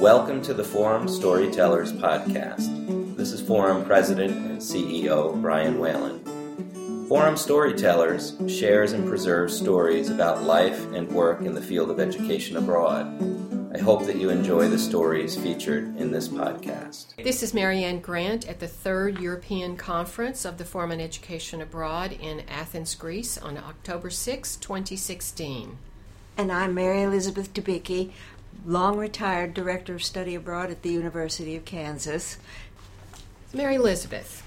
Welcome to the Forum Storytellers Podcast. This is Forum President and CEO Brian Whalen. Forum Storytellers shares and preserves stories about life and work in the field of education abroad. I hope that you enjoy the stories featured in this podcast. This is Marianne Grant at the third European Conference of the Forum on Education Abroad in Athens, Greece on October 6, 2016. And I'm Mary Elizabeth Debicki, long retired Director of Study Abroad at the University of Kansas. Mary Elizabeth,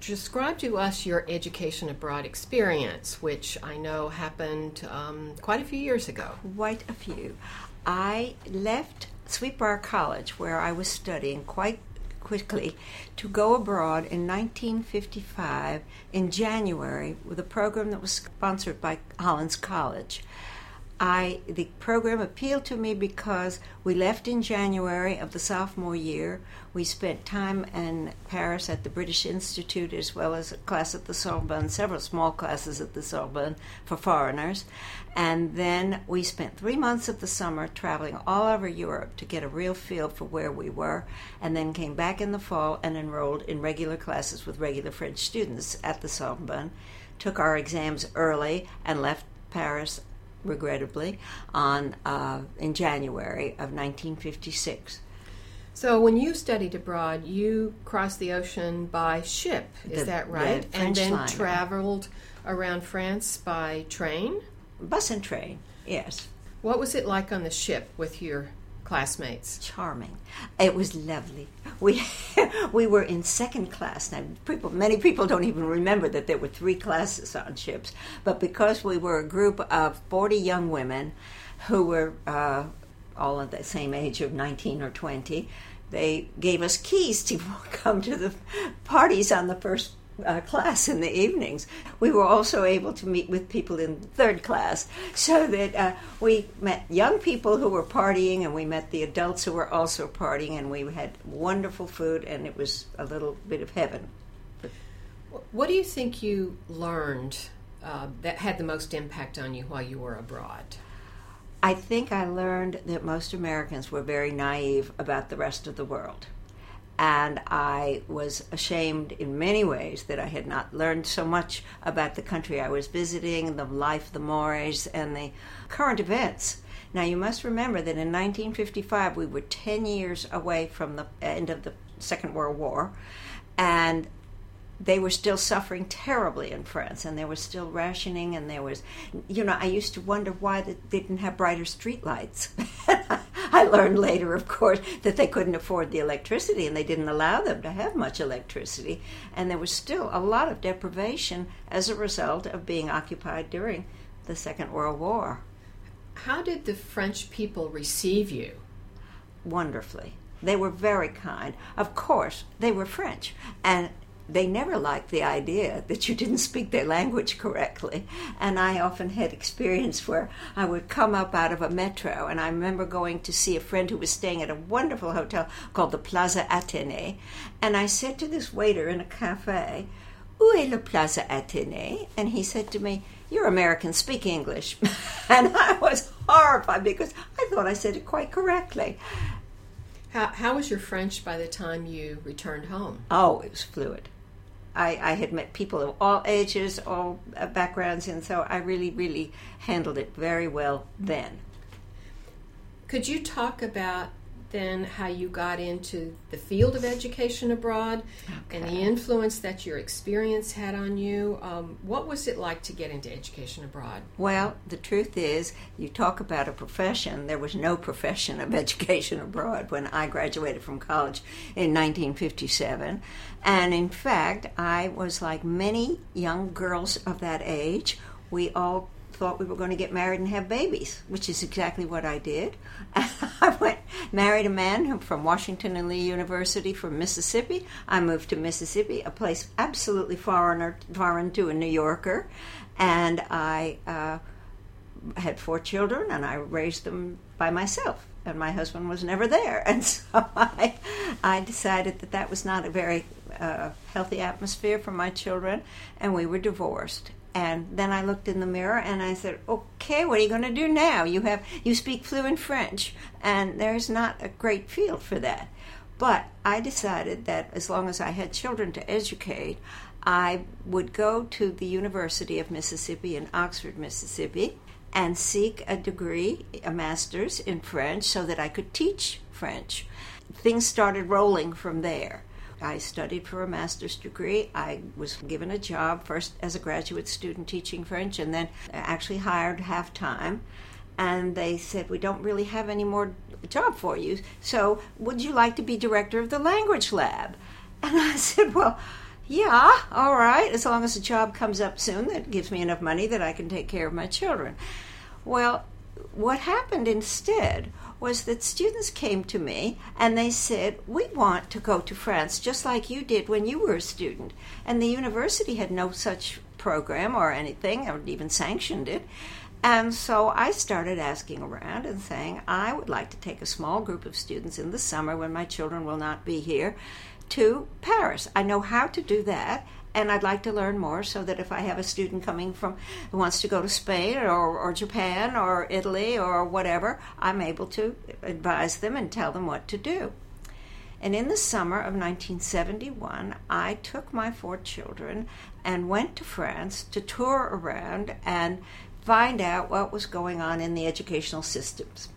describe to us your education abroad experience, which I know happened um, quite a few years ago. Quite a few. I left Sweet Sweetbriar College, where I was studying quite quickly, to go abroad in 1955 in January with a program that was sponsored by Hollins College. I the program appealed to me because we left in January of the sophomore year. We spent time in Paris at the British Institute as well as a class at the Sorbonne, several small classes at the Sorbonne for foreigners. And then we spent three months of the summer traveling all over Europe to get a real feel for where we were, and then came back in the fall and enrolled in regular classes with regular French students at the Sorbonne. Took our exams early and left Paris regrettably, on uh, in January of 1956. So, when you studied abroad, you crossed the ocean by ship, is The- that right? the and then liner. traveled around France by train. Bus and train, yes. What was it like on the ship with your classmates? charming. It was lovely. We we were in second class. Now, people, many people don't even remember that there were three classes on ships. But because we were a group of forty young women who were uh, all at the same age of nineteen or twenty, they gave us keys to come to the parties on the first uh, class in the evenings. We were also able to meet with people in third class, so that uh, we met young people who were partying, and we met the adults who were also partying, and we had wonderful food, and it was a little bit of heaven. What do you think you learned uh, that had the most impact on you while you were abroad? I think I learned that most Americans were very naive about the rest of the world. And I was ashamed in many ways that I had not learned so much about the country I was visiting, the life, the mores, and the current events. Now, you must remember that in 1955 we were 10 years away from the end of the Second World War, and they were still suffering terribly in France, and there was still rationing, and there was, you know, I used to wonder why they didn't have brighter streetlights. I learned later, of course, that they couldn't afford the electricity, and they didn't allow them to have much electricity, and there was still a lot of deprivation as a result of being occupied during the Second World War. How did the French people receive you? wonderfully. They were very kind. Of course, they were French, and they never liked the idea that you didn't speak their language correctly. And I often had experience where I would come up out of a metro, and I remember going to see a friend who was staying at a wonderful hotel called the Plaza Athénée, and I said to this waiter in a cafe, Où est le Plaza Athénée? And he said to me, You're American, speak English. and I was horrified because I thought I said it quite correctly. How, how was your French by the time you returned home? Oh, it was fluid. I, I had met people of all ages, all uh, backgrounds, and so I really, really handled it very well then. Could you talk about then how you got into the field of education abroad and the influence that your experience had on you? Um, what was it like to get into education abroad? Well, the truth is, you talk about a profession. There was no profession of education abroad when I graduated from college in 1957. And in fact, I was like many young girls of that age. We all thought we were going to get married and have babies, which is exactly what I did. I went married a man from Washington and Lee University from Mississippi. I moved to Mississippi, a place absolutely foreigner, foreign to a New Yorker, and I uh, had four children, and I raised them by myself. And my husband was never there, and so I, I decided that that was not a very uh, healthy atmosphere for my children, and we were divorced. And then I looked in the mirror and I said, "Okay, what are you going to do now? You have you speak fluent French, and there's not a great field for that." But I decided that as long as I had children to educate, I would go to the University of Mississippi in Oxford, Mississippi, and seek a degree, a master's in French, so that I could teach French. Things started rolling from there. I studied for a master's degree. I was given a job first as a graduate student teaching French and then actually hired half time. And they said, We don't really have any more job for you. So would you like to be director of the language lab? And I said, Well, yeah, all right, as long as a job comes up soon that gives me enough money that I can take care of my children. Well, what happened instead was that students came to me and they said, We want to go to France just like you did when you were a student. And the university had no such program or anything, or even sanctioned it. And so I started asking around and saying, I would like to take a small group of students in the summer when my children will not be here to Paris. I know how to do that, and I'd like to learn more so that if I have a student coming from who wants to go to Spain or, or Japan or Italy or whatever, I'm able to advise them and tell them what to do. And in the summer of 1971, I took my four children and went to France to tour around and find out what was going on in the educational systems.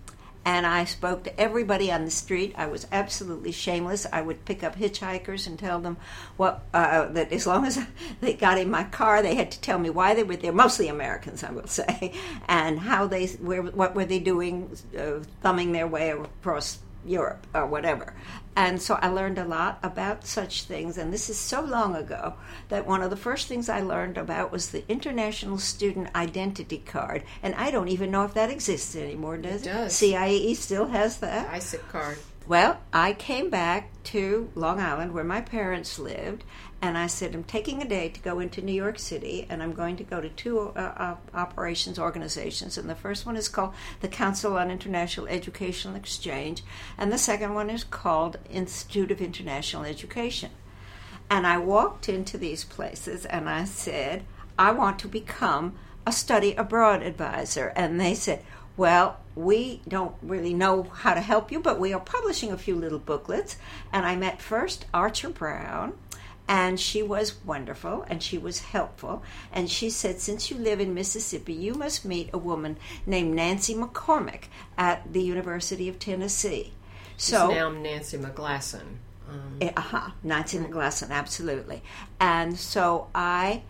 And I spoke to everybody on the street. I was absolutely shameless. I would pick up hitchhikers and tell them what uh, that as long as they got in my car, they had to tell me why they were there. Mostly Americans, I will say, and how they where what were they doing, uh, thumbing their way across Europe or whatever. And so I learned a lot about such things. And this is so long ago that one of the first things I learned about was the International Student Identity Card. And I don't even know if that exists anymore, does it? does. CIE still has that? ISIC card. Well, I came back to Long Island where my parents lived, and I said, I'm taking a day to go into New York City, and I'm going to go to two uh, uh, operations organizations. And the first one is called the Council on International Educational Exchange, and the second one is called Institute of International Education. And I walked into these places and I said, I want to become a study abroad advisor. And they said, well, we don't really know how to help you, but we are publishing a few little booklets. And I met first Archer Brown, and she was wonderful and she was helpful. And she said, Since you live in Mississippi, you must meet a woman named Nancy McCormick at the University of Tennessee. So now Nancy McGlasson. Um, uh huh, Nancy McGlasson, absolutely. And so I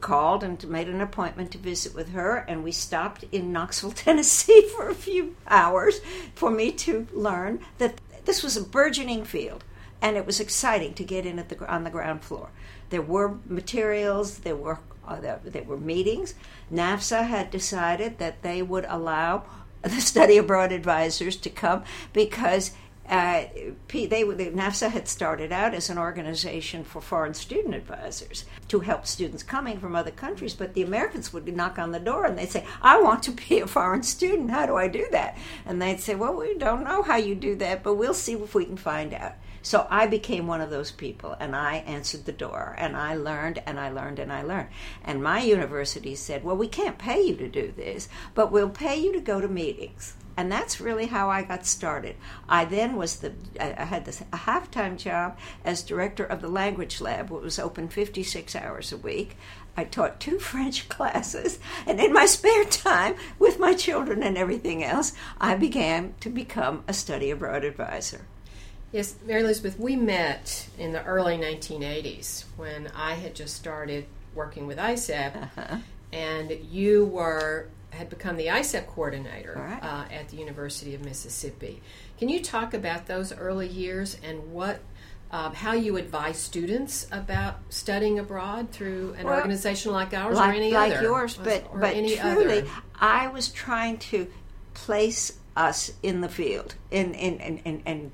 called and made an appointment to visit with her, and we stopped in Knoxville, Tennessee for a few hours for me to learn that this was a burgeoning field, and it was exciting to get in at the on the ground floor. There were materials, there were uh, there, there were meetings. NAFSA had decided that they would allow the study abroad advisors to come because uh, they, the NAFSA had started out as an organization for foreign student advisors to help students coming from other countries, but the Americans would knock on the door and they'd say, I want to be a foreign student. How do I do that? And they'd say, Well, we don't know how you do that, but we'll see if we can find out. So I became one of those people and I answered the door and I learned and I learned and I learned. And my university said, Well, we can't pay you to do this, but we'll pay you to go to meetings and that's really how I got started. I then was the I had this a half-time job as director of the language lab, which was open 56 hours a week. I taught two French classes, and in my spare time, with my children and everything else, I began to become a study abroad advisor. Yes, Mary Elizabeth, we met in the early 1980s when I had just started working with ISEP, uh-huh. and you were had become the ISEP coordinator right. uh, at the University of Mississippi. Can you talk about those early years and what, uh, how you advise students about studying abroad through an well, organization like ours like, or any like other? yours, but or but any truly, other? I was trying to place us in the field and and and, and, and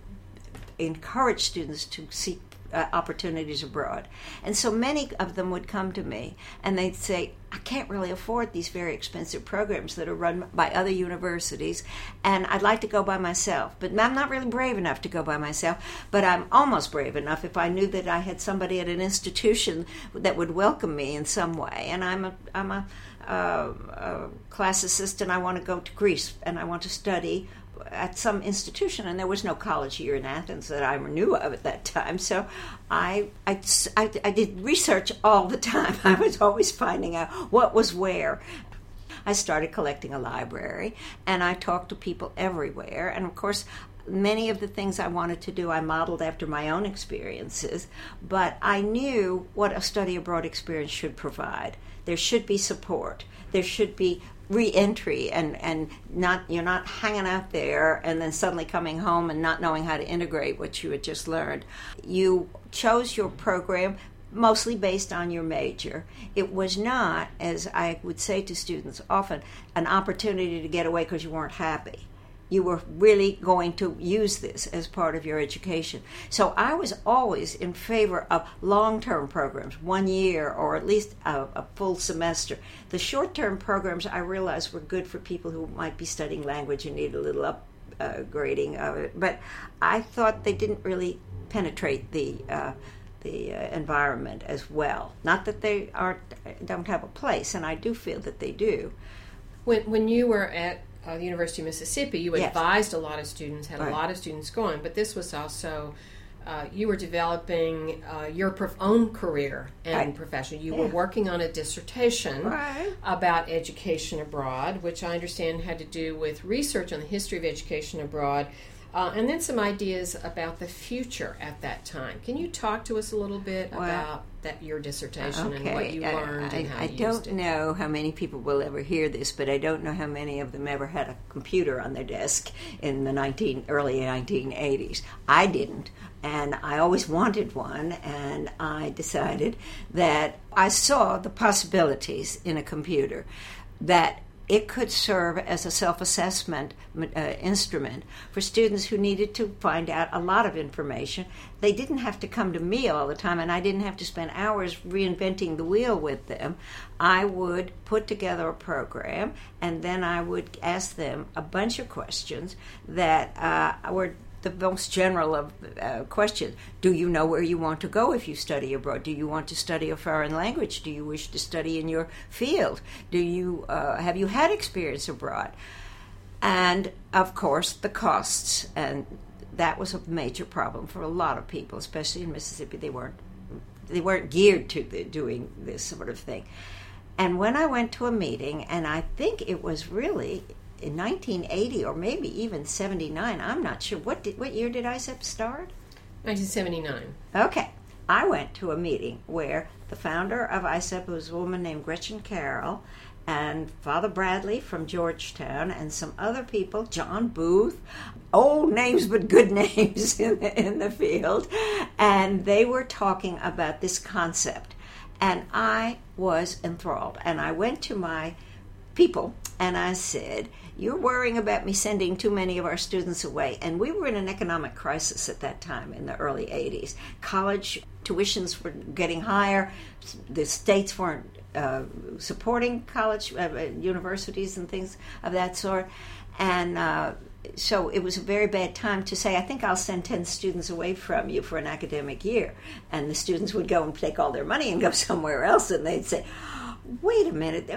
encourage students to seek uh, opportunities abroad. And so many of them would come to me and they'd say, I can't really afford these very expensive programs that are run by other universities, and I'd like to go by myself. But I'm not really brave enough to go by myself, but I'm almost brave enough if I knew that I had somebody at an institution that would welcome me in some way. And I'm a, I'm a, uh, a class assistant. I want to go to Greece and I want to study at some institution, and there was no college here in Athens that I knew of at that time. So I, I, I, I did research all the time. I was always finding out what was where. I started collecting a library, and I talked to people everywhere. And of course, many of the things I wanted to do I modeled after my own experiences, but I knew what a study abroad experience should provide. There should be support. There should be re-entry and and not you're not hanging out there and then suddenly coming home and not knowing how to integrate what you had just learned. You chose your program mostly based on your major. It was not as i would say to students often an opportunity to get away because you weren't happy you were really going to use this as part of your education. So I was always in favor of long term programs, one year or at least a, a full semester. The short term programs I realized were good for people who might be studying language and need a little upgrading uh, of it, but I thought they didn't really penetrate the. Uh, the uh, environment as well. Not that they aren't don't have a place, and I do feel that they do. When when you were at uh, the University of Mississippi, you yes. advised a lot of students, had right. a lot of students going, but this was also. Uh, you were developing uh, your prof- own career and right. profession. You yeah. were working on a dissertation right. about education abroad, which I understand had to do with research on the history of education abroad, uh, and then some ideas about the future at that time. Can you talk to us a little bit well, about that your dissertation okay. and what you learned I, and how I, you don't it? know how many people will ever hear this, but I don't know how many of them ever had a computer on their desk in the 19 early 1980s. I didn't, and I always wanted one, and I decided that I saw the possibilities in a computer that it could serve as a self assessment uh, instrument for students who needed to find out a lot of information. They didn't have to come to me all the time, and I didn't have to spend hours reinventing the wheel with them. I would put together a program, and then I would ask them a bunch of questions that uh, were the most general of uh, questions. Do you know where you want to go if you study abroad? Do you want to study a foreign language? Do you wish to study in your field? Do you uh, have you had experience abroad? And of course, the costs, and that was a major problem for a lot of people, especially in Mississippi. They weren't they weren't geared to the, doing this sort of thing. And when I went to a meeting, and I think it was really in 1980 or maybe even 79. I'm not sure. What did, what year did ISEP start? 1979. Okay. I went to a meeting where the founder of ISEP was a woman named Gretchen Carroll and Father Bradley from Georgetown and some other people, John Booth, old names but good names in the, in the field, and they were talking about this concept. And I was enthralled. And I went to my people and I said, You're worrying about me sending too many of our students away. And we were in an economic crisis at that time in the early 80s. College tuitions were getting higher, the states weren't uh, supporting college, uh, universities, and things of that sort. And uh, so it was a very bad time to say, I think I'll send 10 students away from you for an academic year. And the students would go and take all their money and go somewhere else, and they'd say, wait a minute,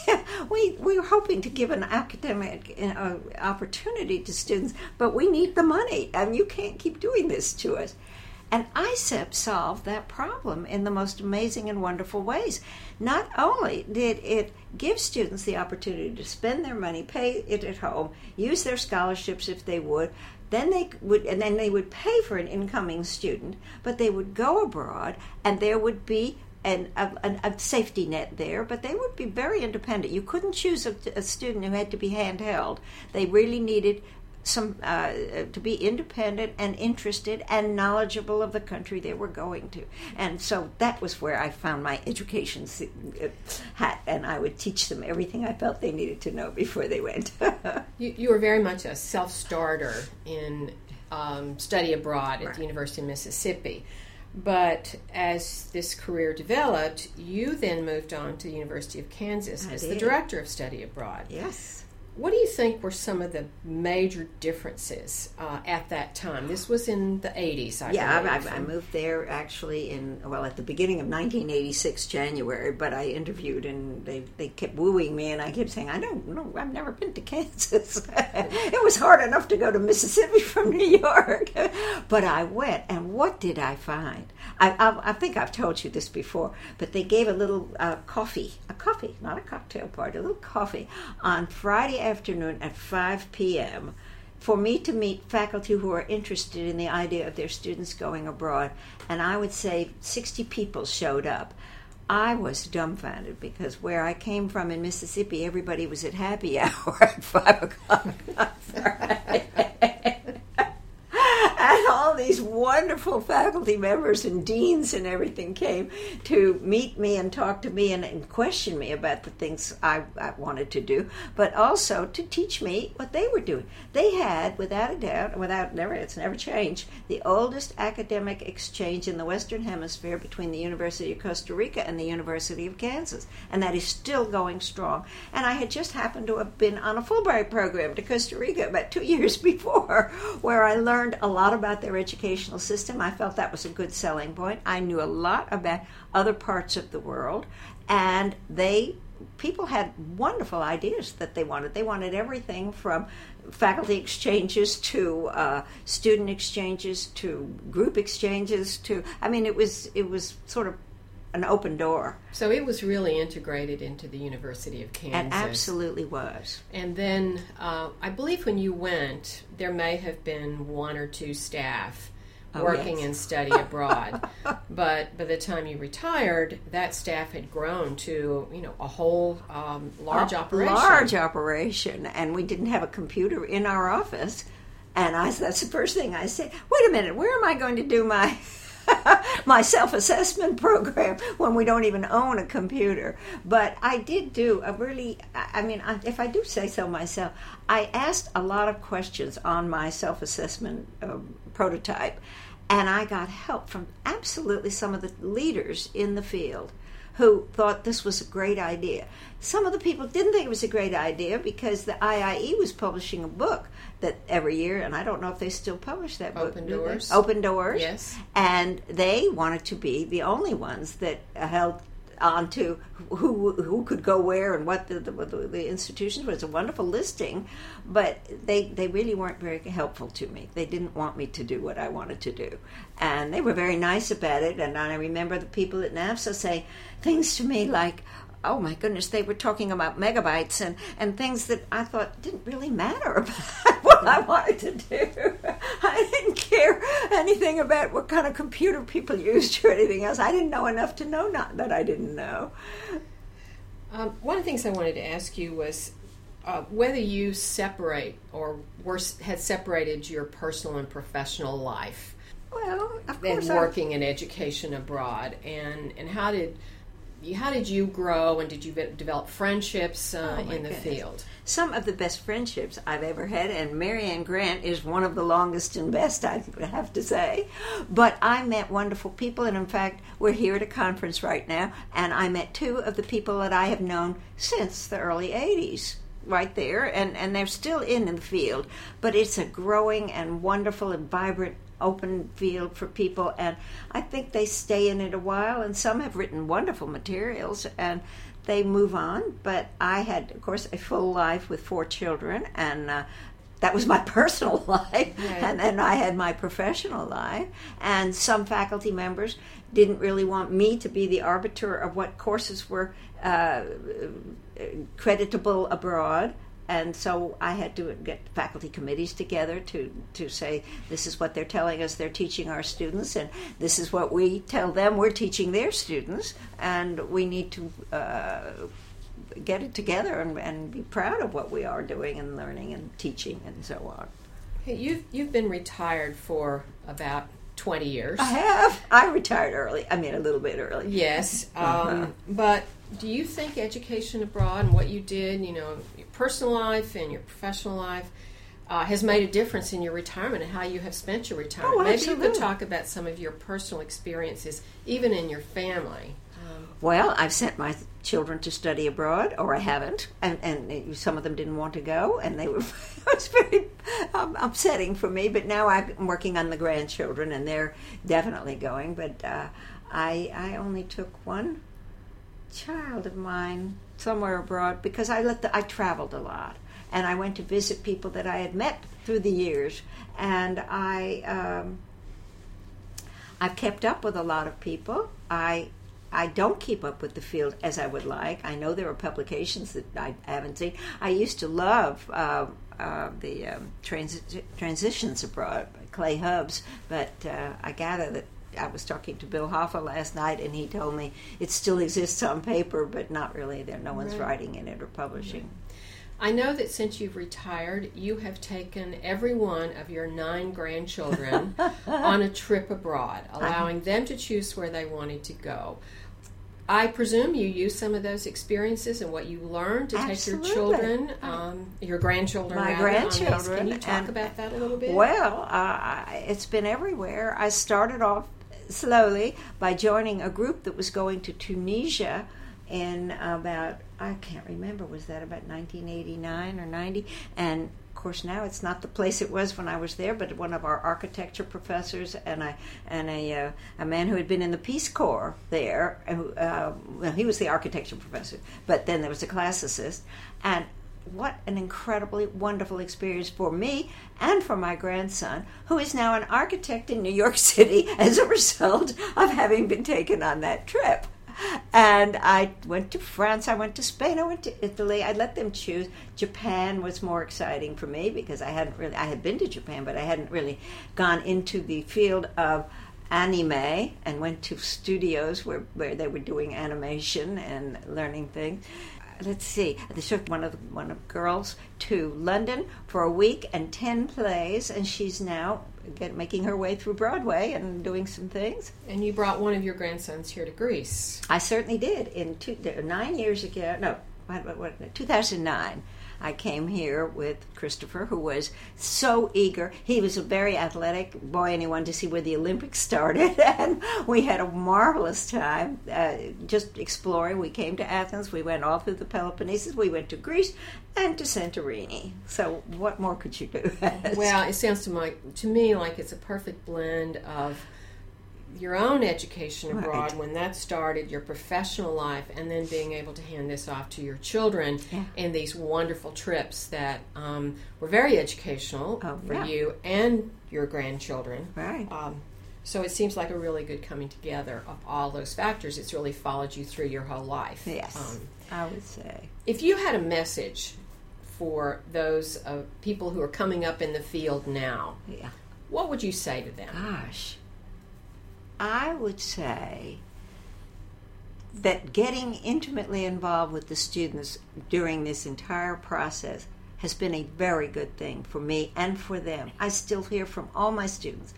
we, we are hoping to give an academic uh, opportunity to students, but we need the money, and you can't keep doing this to us. And ISEP solved that problem in the most amazing and wonderful ways. Not only did it give students the opportunity to spend their money, pay it at home, use their scholarships if they would, then they would and then they would pay for an incoming student, but they would go abroad and there would be and a, a, safety net there, but they would be very independent. You couldn't choose a, a student who had to be handheld. They really needed some uh, to be independent and interested and knowledgeable of the country they were going to. And so that was where I found my education uh, hat, and I would teach them everything I felt they needed to know before they went. you, you were very much a self starter in um, study abroad at right. the University of Mississippi. But as this career developed, you then moved on to the University of Kansas I as the director of study abroad. Yes. What do you think were some of the major differences uh, at that time? This was in the 80s, I yeah, I, I moved there actually in well at the beginning of 1986 January, but I interviewed and they, they kept wooing me, and I kept saying I don't know, I've never been to Kansas. it was hard enough to go to Mississippi from New York, but I went, and what did I find? I, I, I think I've told you this before, but they gave a little uh, coffee, a coffee, not a cocktail party, a little coffee on Friday afternoon at 5 p.m for me to meet faculty who are interested in the idea of their students going abroad. And I would say 60 people showed up. I was dumbfounded because where I came from in Mississippi, everybody was at happy hour at 5 o'clock on Friday. and all these wonderful faculty members and deans and everything came to meet me and talk to me and, and question me about the things I, I wanted to do, but also to teach me what they were doing. They had, without a doubt, without never, it's never changed, the oldest academic exchange in the Western Hemisphere between the University of Costa Rica and the University of Kansas, and that is still going strong. And I had just happened to have been on a Fulbright program to Costa Rica about two years before, where I learned a lot about their educational system. I felt that was a good selling point. I knew a lot about other parts of the world, and they people had wonderful ideas that they wanted. They wanted everything from faculty exchanges to uh, student exchanges to group exchanges to. I mean, it was it was sort of an open door. So it was really integrated into the University of Kansas. It absolutely was. And then uh, I believe when you went, there may have been one or two staff Oh, working yes. in study abroad. but by the time you retired, that staff had grown to you know a whole um, large A operation. Large operation, and we didn't have a computer in our office. And I that's the first thing I said. Wait a minute, where am I going to do my my self-assessment program when we don't even own a computer? But I did do a really. I mean, if I do say so myself, I asked a lot of questions on my self-assessment um, prototype, and I got help from absolutely some of the leaders in the field who thought this was a great idea. Some of the people didn't think it was a great idea because the IIE was publishing a book that every year, and I don't know if they still publish that book. Open? Doors. Open Doors. Yes. And they wanted to be the only ones that held on to who who could go where and what the, the, the institutions was a wonderful listing, but they they really weren't very helpful to me. They didn't want me to do what I wanted to do, and they were very nice about it. And I remember the people at NAFSA say things to me like. Oh my goodness, they were talking about megabytes and, and things that I thought didn't really matter about what I wanted to do. I didn't care anything about what kind of computer people used or anything else. I didn't know enough to know not that I didn't know. Um, one of the things I wanted to ask you was uh, whether you separate or were, had separated your personal and professional life Well, of and course, I- working in education abroad, and and how did how did you grow and did you develop friendships uh, Oh, in the goodness. field? some of the best friendships I've ever had, and Marianne Grant is one of the longest and best, I have to say. But I met wonderful people, and in fact, we're here at a conference right now, and I met two of the people that I have known since the early 80s. Right there, and, and they're still in in the field, but it's a growing and wonderful and vibrant open field for people, and I think they stay in it a while. And some have written wonderful materials, and they move on. But I had, of course, a full life with four children, and uh, that was my personal life. And then I had my professional life. And some faculty members didn't really want me to be the arbiter of what courses were uh, creditable abroad. And so I had to get faculty committees together to, to say this is what they're telling us they're teaching our students, and this is what we tell them we're teaching their students, and we need to uh, get it together and, and be proud of what we are doing and learning and teaching and so on. Hey, You've you've been retired for about twenty years. I have. I retired early. I mean, a little bit early. Yes, Uh-huh. um, but do you think education abroad and what you did, you know, your personal life and your professional life, uh, has made a difference in your retirement and how you have spent your retirement. Oh, Maybe you could talk about some of your personal experiences, even in your family. Well, I've sent my children to study abroad, or I haven't, and, and some of them didn't want to go, and they were. it was very um, upsetting for me. But now I'm working on the grandchildren, and they're definitely going. But uh, I I only took one child of mine somewhere abroad because I let the, I traveled a lot, and I went to visit people that I had met through the years, and I. Um, I've kept up with a lot of people. I I don't keep up with the field as I would like. I know there are publications that I haven't seen. I used to love uh, uh, the um, transi- transitions abroad Clay Hubbs, but uh, I gather that I was talking to Bill Hoffa last night, and he told me it still exists on paper, but not really. There, no one's writing in it or publishing. I know that since you've retired, you have taken every one of your nine grandchildren on a trip abroad, allowing them to choose where they wanted to go. I presume you use some of those experiences and what you learned to Absolutely. take your children, um, your grandchildren, My rather, grandchildren, Can you talk and- about that a little bit? Well, uh, it's been everywhere. I started off slowly by joining a group that was going to Tunisia in about I can't remember was that about 1989 or 90 and of course now it's not the place it was when I was there but one of our architecture professors and I and a uh, a man who had been in the Peace Corps there uh, well he was the architecture professor but then there was a classicist. And what an incredibly wonderful experience for me and for my grandson, who is now an architect in New York City as a result of having been taken on that trip. And I went to France, I went to Spain, I went to Italy. I let them choose. Japan was more exciting for me because I hadn't really, I had been to Japan, but I hadn't really gone into the field of anime and went to studios where, where they were doing animation and learning things let's see, they took one of the, one of girls to London for a week and ten plays, and she's now get, making her way through Broadway and doing some things. and you brought one of your grandsons here to Greece. I certainly did. In two, nine years ago, no, what, what, what, 2009, I came here with Christopher, who was so eager. He was a very athletic boy, and he wanted to see where the Olympics started. And we had a marvelous time uh, just exploring. We came to Athens, we went all through the Peloponnesus, we went to Greece and to Santorini. So, what more could you do? Well, it sounds to my to me like it's a perfect blend of your own education abroad Right. when that started, your professional life, and then being able to hand this off to your children Yeah. in these wonderful trips that um, were very educational Oh, for yeah. you and your grandchildren. right. Um, so it seems like a really good coming together of all those factors. It's really followed you through your whole life. Yes, Um, I would say. if you had a message for those uh, people who are coming up in the field now, Yeah. what would you say to them? Gosh, I would say that getting intimately involved with the students during this entire process has been a very good thing for me and for them. I still hear from all my students.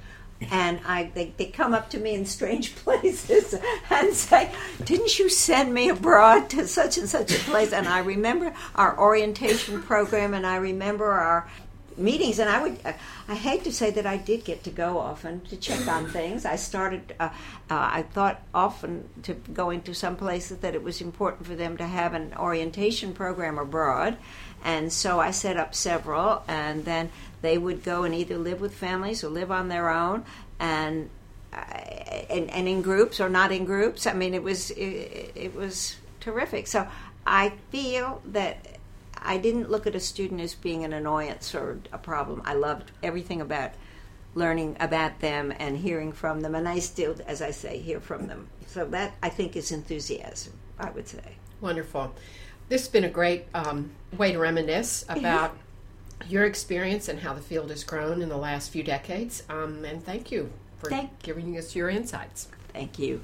And I, they, they come up to me in strange places and say, Didn't you send me abroad to such and such a place? And I remember our orientation program and I remember our meetings and i would uh, i hate to say that i did get to go often to check on things. I started uh, uh, i thought often to going to some places that it was important for them to have an orientation program abroad. And so i set up several and then they would go and either live with families or live on their own. And uh, and, and in groups or not in groups. I mean it was it, it was terrific. So i feel that I didn't look at a student as being an annoyance or a problem. I loved everything about learning about them and hearing from them, and I still, as I say, hear from them. So that I think is enthusiasm. I would say. Wonderful. This has been a great um, way to reminisce about your experience and how the field has grown in the last few decades. Um, and thank you for Thank- giving us your insights. Thank you.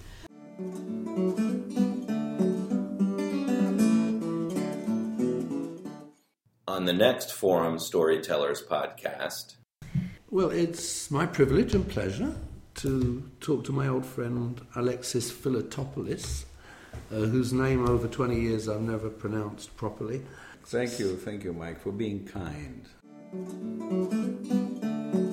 On the next Forum Storytellers podcast, Well, it's my privilege and pleasure to talk to my old friend Alexis Philatopoulos, uh, whose name over 20 years I've never pronounced properly. Thank you, thank you, Mike, for being kind. you.